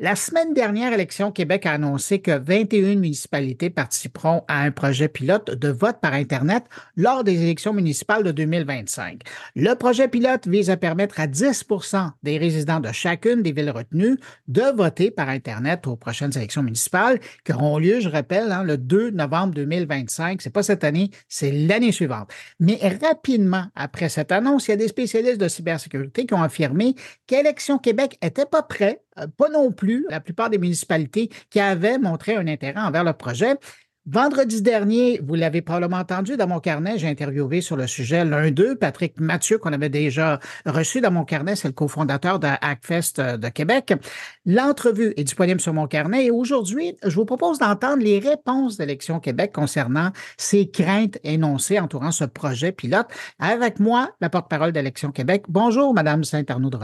La semaine dernière, Élection Québec a annoncé que 21 municipalités participeront à un projet pilote de vote par Internet lors des élections municipales de 2025. Le projet pilote vise à permettre à 10% des résidents de chacune des villes retenues de voter par Internet aux prochaines élections municipales qui auront lieu, je rappelle, hein, le 2 novembre 2025. C'est pas cette année, c'est l'année suivante. Mais rapidement après cette annonce, il y a des spécialistes de cybersécurité qui ont affirmé qu'Élection Québec n'était pas prêt pas non plus la plupart des municipalités qui avaient montré un intérêt envers le projet. Vendredi dernier, vous l'avez probablement entendu dans mon carnet, j'ai interviewé sur le sujet l'un d'eux, Patrick Mathieu, qu'on avait déjà reçu dans mon carnet, c'est le cofondateur de Hackfest euh, de Québec. L'entrevue est disponible sur mon carnet et aujourd'hui, je vous propose d'entendre les réponses d'Élection Québec concernant ces craintes énoncées entourant ce projet pilote. Avec moi, la porte-parole d'Élection Québec. Bonjour, Madame Saint-Arnaud de.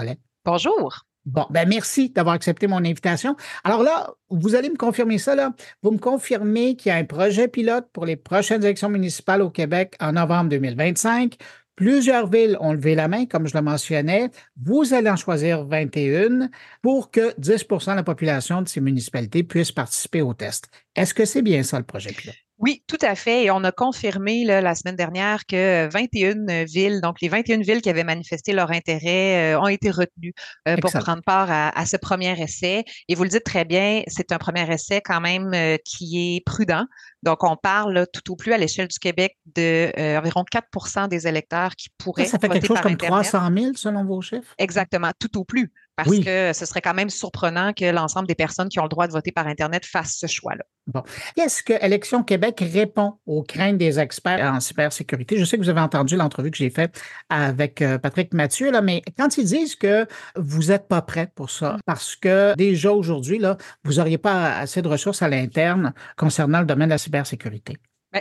Bonjour. Bon, ben merci d'avoir accepté mon invitation. Alors là, vous allez me confirmer ça, là. Vous me confirmez qu'il y a un projet pilote pour les prochaines élections municipales au Québec en novembre 2025. Plusieurs villes ont levé la main, comme je le mentionnais. Vous allez en choisir 21 pour que 10% de la population de ces municipalités puissent participer au test. Est-ce que c'est bien ça le projet pilote? Oui, tout à fait. Et on a confirmé la semaine dernière que 21 villes, donc les 21 villes qui avaient manifesté leur intérêt, euh, ont été retenues euh, pour prendre part à, ce premier essai. Et vous le dites très bien, c'est un premier essai quand même euh, qui est prudent. Donc, on parle tout au plus à l'échelle du Québec de environ 4% des électeurs qui pourraient. Ça, ça fait quelque chose comme 300 000 selon vos chiffres? Exactement, tout au plus parce que ce serait quand même surprenant que l'ensemble des personnes qui ont le droit de voter par Internet fassent ce choix-là. Bon. Qu'est-ce que Élection Québec répond aux craintes des experts en cybersécurité? Je sais que vous avez entendu l'entrevue que j'ai faite avec euh, Patrick Mathieu, là, mais quand ils disent que vous n'êtes pas prêt pour ça, parce que déjà aujourd'hui, là, vous n'auriez pas assez de ressources à l'interne concernant le domaine de la cybersécurité. Ben,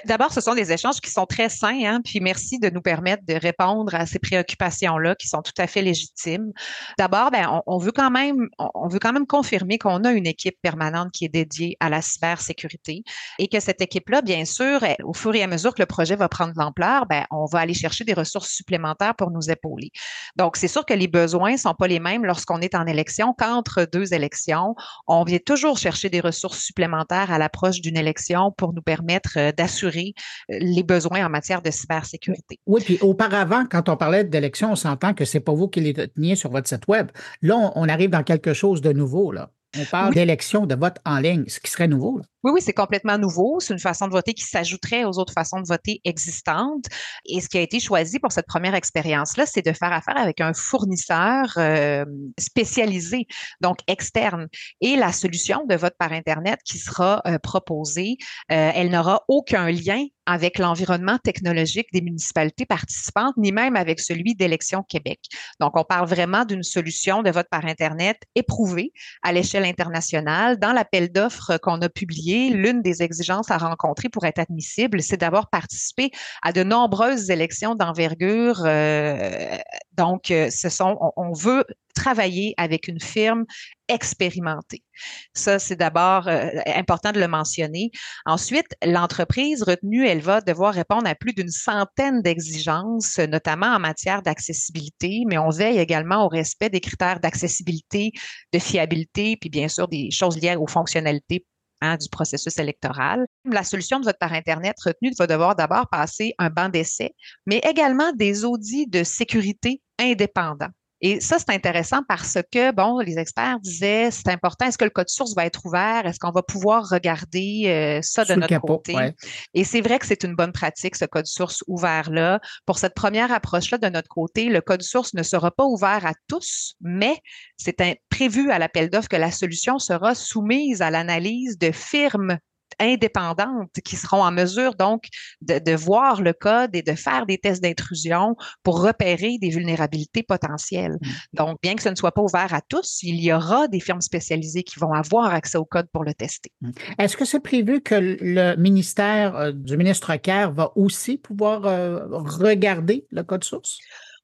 d'abord, ce sont des échanges qui sont très sains, hein, puis merci de nous permettre de répondre à ces préoccupations-là qui sont tout à fait légitimes. D'abord, ben, on, veut quand même, on veut quand même confirmer qu'on a une équipe permanente qui est dédiée à la cybersécurité et que cette équipe-là, bien sûr, au fur et à mesure que le projet va prendre de l'ampleur, ben, on va aller chercher des ressources supplémentaires pour nous épauler. Donc, c'est sûr que les besoins sont pas les mêmes lorsqu'on est en élection qu'entre deux élections. On vient toujours chercher des ressources supplémentaires à l'approche d'une élection pour nous permettre euh, d'assurer euh, les besoins en matière de cybersécurité. Oui, puis auparavant, quand on parlait d'élections, on s'entend que c'est pas vous qui les teniez sur votre site web. Là, on arrive dans quelque chose de nouveau. Là. On parle d'élection, de vote en ligne, ce qui serait nouveau. Oui, oui, c'est complètement nouveau. C'est une façon de voter qui s'ajouterait aux autres façons de voter existantes. Et ce qui a été choisi pour cette première expérience-là, c'est de faire affaire avec un fournisseur euh, spécialisé, donc externe. Et la solution de vote par Internet qui sera euh, proposée, euh, elle n'aura aucun lien avec l'environnement technologique des municipalités participantes, ni même avec celui d'Élections Québec. Donc, on parle vraiment d'une solution de vote par Internet éprouvée à l'échelle internationale. Dans l'appel d'offres qu'on a publié, l'une des exigences à rencontrer pour être admissible, c'est d'avoir participé à de nombreuses élections d'envergure. Euh, donc, euh, ce sont, on veut travailler avec une firme expérimentée. Ça, c'est d'abord euh, important de le mentionner. Ensuite, l'entreprise retenue, elle va devoir répondre à plus d'une centaine d'exigences, notamment en matière d'accessibilité, mais on veille également au respect des critères d'accessibilité, de fiabilité, puis bien sûr des choses liées aux fonctionnalités hein, du processus électoral. La solution de vote par Internet retenue va devoir d'abord passer un banc d'essai, mais également des audits de sécurité indépendants. Et ça, c'est intéressant parce que, bon, les experts disaient, c'est important, est-ce que le code source va être ouvert? Est-ce qu'on va pouvoir regarder euh, ça de notre côté? Et c'est vrai que c'est une bonne pratique, ce code source ouvert-là. Pour cette première approche-là, de notre côté, le code source ne sera pas ouvert à tous, mais c'est prévu à l'appel d'offres que la solution sera soumise à l'analyse de firmes indépendantes qui seront en mesure donc de, voir le code et de faire des tests d'intrusion pour repérer des vulnérabilités potentielles. Mm. Donc, bien que ce ne soit pas ouvert à tous, il y aura des firmes spécialisées qui vont avoir accès au code pour le tester. Mm. Est-ce que c'est prévu que le ministère euh, du ministre Kerr va aussi pouvoir euh, regarder le code source?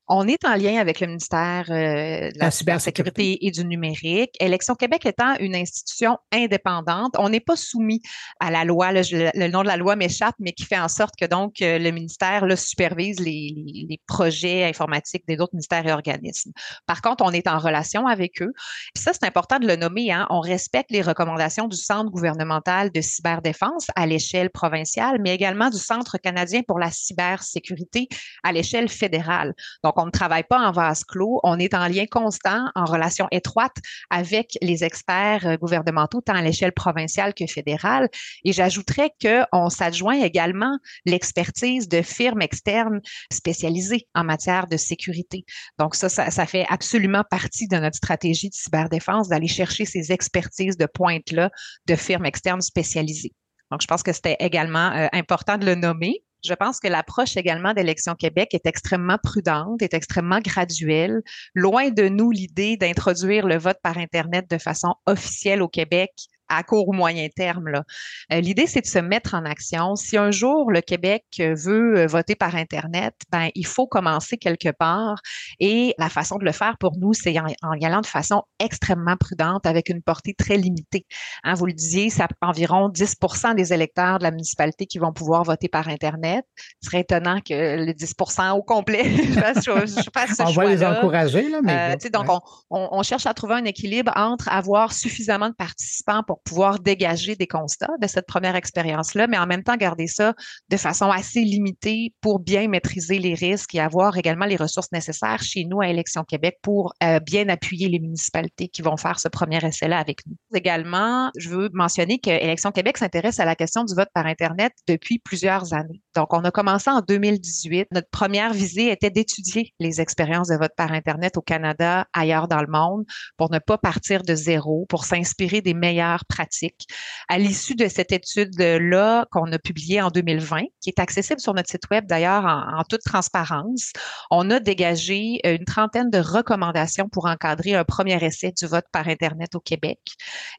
On est en lien avec le ministère euh, de la, cybersécurité et du numérique. Élection Québec étant une institution indépendante, on n'est pas soumis à la loi. le, nom de la loi m'échappe, mais qui fait en sorte que donc euh, le ministère là, supervise les, les, projets informatiques des autres ministères et organismes. Par contre, on est en relation avec eux. Puis ça, c'est important de le nommer. Hein. On respecte les recommandations du Centre gouvernemental de cyberdéfense à l'échelle provinciale, mais également du Centre canadien pour la cybersécurité à l'échelle fédérale. Donc, on ne travaille pas en vase clos. On est en lien constant, en relation étroite avec les experts euh, gouvernementaux, tant à l'échelle provinciale que fédérale. Et j'ajouterais qu'on s'adjoint également l'expertise de firmes externes spécialisées en matière de sécurité. Donc, ça, ça, fait absolument partie de notre stratégie de cyberdéfense d'aller chercher ces expertises de pointe-là de firmes externes spécialisées. Donc, je pense que c'était également euh, important de le nommer. Je pense que l'approche également d'Élection Québec est extrêmement prudente, est extrêmement graduelle. Loin de nous l'idée d'introduire le vote par Internet de façon officielle au Québec à court ou moyen terme. Euh, l'idée, c'est de se mettre en action. Si un jour le Québec veut euh, voter par Internet, ben, il faut commencer quelque part. Et la façon de le faire pour nous, c'est en, y allant de façon extrêmement prudente avec une portée très limitée. Hein, vous le disiez, c'est environ 10 des électeurs de la municipalité qui vont pouvoir voter par Internet. Ce serait étonnant que le 10% au complet je, fasse ce On va les encourager. Là, mais euh, donc, on, on cherche à trouver un équilibre entre avoir suffisamment de participants pour pouvoir dégager des constats de cette première expérience-là, mais en même temps garder ça de façon assez limitée pour bien maîtriser les risques et avoir également les ressources nécessaires chez nous à Élection Québec pour euh, bien appuyer les municipalités qui vont faire ce premier essai-là avec nous. Également, je veux mentionner que Élection Québec s'intéresse à la question du vote par Internet depuis plusieurs années. Donc, on a commencé en 2018. Notre première visée était d'étudier les expériences de vote par Internet au Canada, ailleurs dans le monde, pour ne pas partir de zéro, pour s'inspirer des meilleures pratiques. À l'issue de cette étude-là qu'on a publiée en 2020, qui est accessible sur notre site web d'ailleurs en, toute transparence, on a dégagé euh, une trentaine de recommandations pour encadrer un premier essai du vote par Internet au Québec.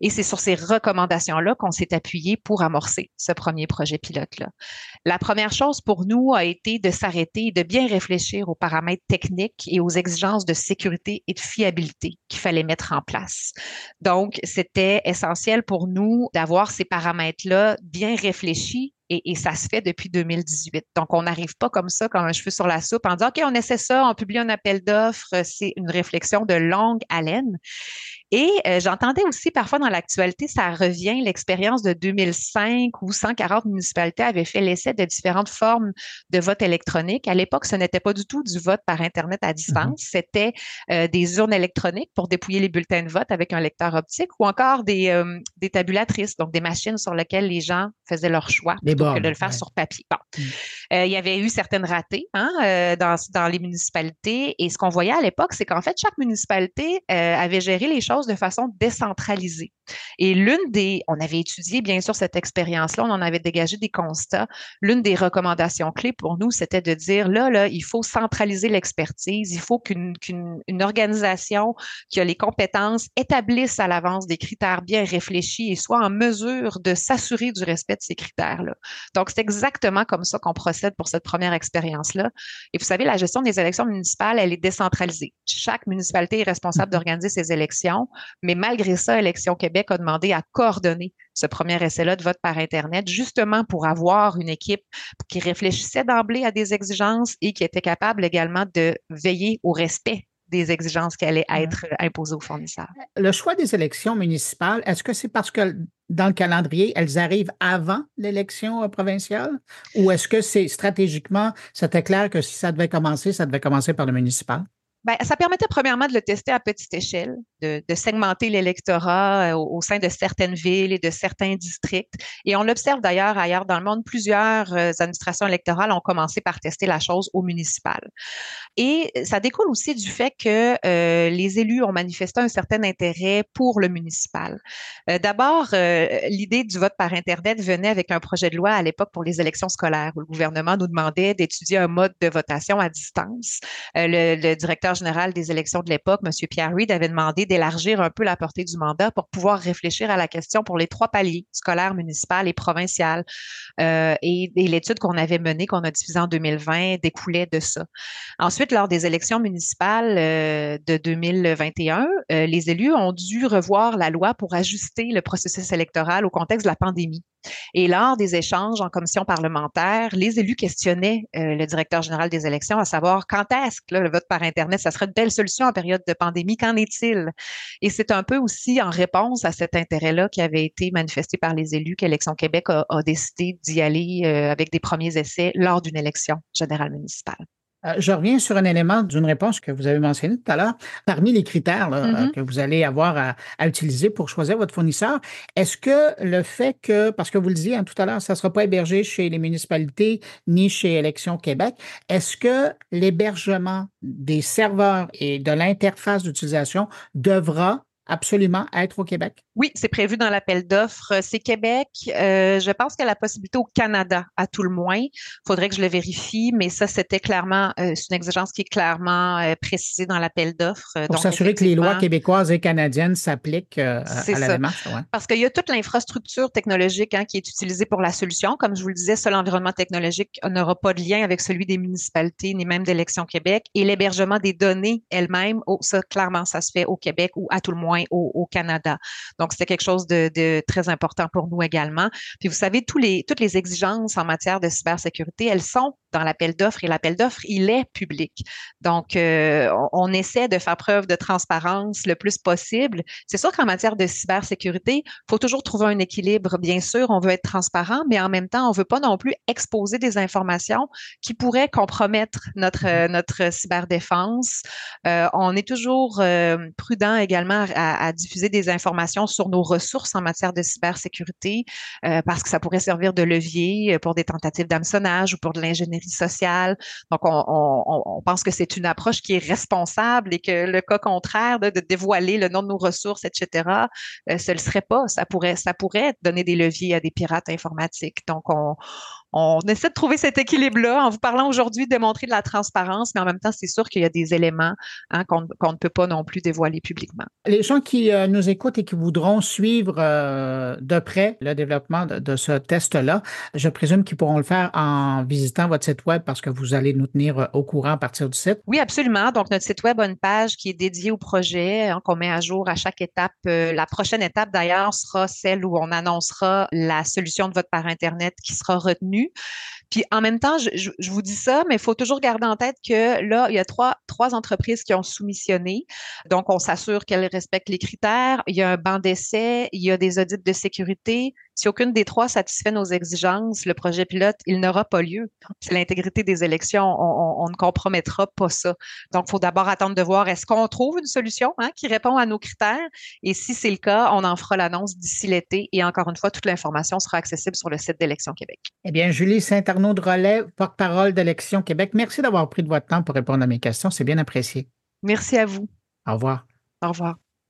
Et c'est sur ces recommandations-là qu'on s'est appuyé pour amorcer ce premier projet pilote-là. La première chose pour nous a été de s'arrêter et de bien réfléchir aux paramètres techniques et aux exigences de sécurité et de fiabilité qu'il fallait mettre en place. Donc, c'était essentiel pour nous d'avoir ces paramètres-là bien réfléchis et, ça se fait depuis 2018. Donc, on n'arrive pas comme ça, comme un cheveu sur la soupe, en disant, OK, on essaie ça, on publie un appel d'offres. C'est une réflexion de longue haleine. Et euh, j'entendais aussi parfois dans l'actualité, ça revient l'expérience de 2005 où 140 municipalités avaient fait l'essai de différentes formes de vote électronique. À l'époque, ce n'était pas du tout du vote par Internet à distance, mm-hmm. c'était euh, des urnes électroniques pour dépouiller les bulletins de vote avec un lecteur optique ou encore des, euh, des tabulatrices, donc des machines sur lesquelles les gens faisaient leur choix plutôt que de le faire sur papier. Bon. Mm. il y avait eu certaines ratées hein, dans, dans les municipalités et ce qu'on voyait à l'époque, c'est qu'en fait, chaque municipalité avait géré les choses de façon décentralisée. Et l'une des, on avait étudié bien sûr cette expérience-là, on en avait dégagé des constats. L'une des recommandations clés pour nous, c'était de dire là, là, il faut centraliser l'expertise, il faut qu'une organisation qui a les compétences établisse à l'avance des critères bien réfléchis et soit en mesure de s'assurer du respect de ces critères-là. Donc, c'est exactement comme ça qu'on procède pour cette première expérience-là. Et vous savez, la gestion des élections municipales, elle est décentralisée. Chaque municipalité est responsable mmh. d'organiser ses élections mais malgré ça, Élection Québec a demandé à coordonner ce premier essai-là de vote par Internet, justement pour avoir une équipe qui réfléchissait d'emblée à des exigences et qui était capable également de veiller au respect des exigences qui allaient être imposées aux fournisseurs. Le choix des élections municipales, est-ce que c'est parce que dans le calendrier, elles arrivent avant l'élection euh, provinciale? Ou est-ce que c'est stratégiquement, c'était clair que si ça devait commencer, ça devait commencer par le municipal? Bien, ça permettait premièrement de le tester à petite échelle, de, segmenter l'électorat euh, au, sein de certaines villes et de certains districts. Et on l'observe d'ailleurs ailleurs dans le monde, plusieurs euh, administrations électorales ont commencé par tester la chose au municipal. Et ça découle aussi du fait que euh, les élus ont manifesté un certain intérêt pour le municipal. D'abord, l'idée du vote par Internet venait avec un projet de loi à l'époque pour les élections scolaires où le gouvernement nous demandait d'étudier un mode de votation à distance. le, le directeur général des élections de l'époque, M. Pierre Reid, avait demandé d'élargir un peu la portée du mandat pour pouvoir réfléchir à la question pour les trois paliers, scolaire, municipal et provincial. Euh, et, l'étude qu'on avait menée, qu'on a diffusée en 2020, découlait de ça. Ensuite, lors des élections municipales euh, de 2021, euh, les élus ont dû revoir la loi pour ajuster le processus électoral au contexte de la pandémie. Et lors des échanges en commission parlementaire, les élus questionnaient euh, le directeur général des élections à savoir quand est-ce que le vote par Internet, ça serait une belle solution en période de pandémie, qu'en est-il? Et c'est un peu aussi en réponse à cet intérêt-là qui avait été manifesté par les élus qu'Élection Québec a, a décidé d'y aller euh, avec des premiers essais lors d'une élection générale municipale. Euh, je reviens sur un élément d'une réponse que vous avez mentionné tout à l'heure. Parmi les critères là, Mhm. euh, que vous allez avoir à, à utiliser pour choisir votre fournisseur, est-ce que le fait que, parce que vous le disiez hein, tout à l'heure, ça ne sera pas hébergé chez les municipalités ni chez Élections Québec, est-ce que l'hébergement des serveurs et de l'interface d'utilisation devra absolument être au Québec? Oui, c'est prévu dans l'appel d'offres. C'est Québec. Euh, je pense qu'il y a la possibilité au Canada, à tout le moins. Il faudrait que je le vérifie, mais ça, c'était clairement, euh, c'est une exigence qui est clairement euh, précisée dans l'appel d'offres. Pour s'assurer que les lois québécoises et canadiennes s'appliquent euh, à, à la ça. démarche. ouais. Parce qu'il y a toute l'infrastructure technologique hein, qui est utilisée pour la solution. Comme je vous le disais, seul l'environnement technologique n'aura pas de lien avec celui des municipalités ni même d'Élections Québec. Et l'hébergement des données elles-mêmes, oh, ça, clairement, ça se fait au Québec ou à tout le moins au, Canada. Donc, c'était quelque chose de, très important pour nous également. Puis, vous savez, toutes les exigences en matière de cybersécurité, elles sont dans l'appel d'offres et l'appel d'offres, il est public. Donc, euh, on, on essaie de faire preuve de transparence le plus possible. C'est sûr qu'en matière de cybersécurité, il faut toujours trouver un équilibre. Bien sûr, on veut être transparent, mais en même temps, on veut pas non plus exposer des informations qui pourraient compromettre notre, euh, notre cyberdéfense. Euh, on est toujours euh, prudent également à, à diffuser des informations sur nos ressources en matière de cybersécurité parce que ça pourrait servir de levier pour des tentatives d'hameçonnage ou pour de l'ingénierie sociale. Donc, on, pense que c'est une approche qui est responsable et que le cas contraire de, dévoiler le nom de nos ressources, etc., euh, ce ne serait pas. Ça pourrait, ça pourrait donner des leviers à des pirates informatiques. Donc, on, on essaie de trouver cet équilibre-là en vous parlant aujourd'hui de démontrer de la transparence, mais en même temps, c'est sûr qu'il y a des éléments hein, qu'on ne peut pas non plus dévoiler publiquement. Les gens qui euh, nous écoutent et qui voudront suivre euh, de près le développement de, de ce test-là, je présume qu'ils pourront le faire en visitant votre site web parce que vous allez nous tenir euh, au courant à partir du site. Oui, absolument. Donc, notre site web a une page qui est dédiée au projet, hein, qu'on met à jour à chaque étape. Euh, la prochaine étape, d'ailleurs, sera celle où on annoncera la solution de vote par Internet qui sera retenue. Puis en même temps, je, vous dis ça, mais il faut toujours garder en tête que là, il y a trois entreprises qui ont soumissionné. Donc, on s'assure qu'elles respectent les critères. Il y a un banc d'essai, il y a des audits de sécurité. Si aucune des trois satisfait nos exigences, le projet pilote, il n'aura pas lieu. C'est l'intégrité des élections. On, on, on, ne compromettra pas ça. Donc, il faut d'abord attendre de voir est-ce qu'on trouve une solution hein, qui répond à nos critères. Et si c'est le cas, on en fera l'annonce d'ici l'été. Et encore une fois, toute l'information sera accessible sur le site d'Élections Québec. Eh bien, Julie Saint-Arnaud de Relais, porte-parole d'Élections Québec, merci d'avoir pris de votre temps pour répondre à mes questions. C'est bien apprécié. Merci à vous. Au revoir. Au revoir.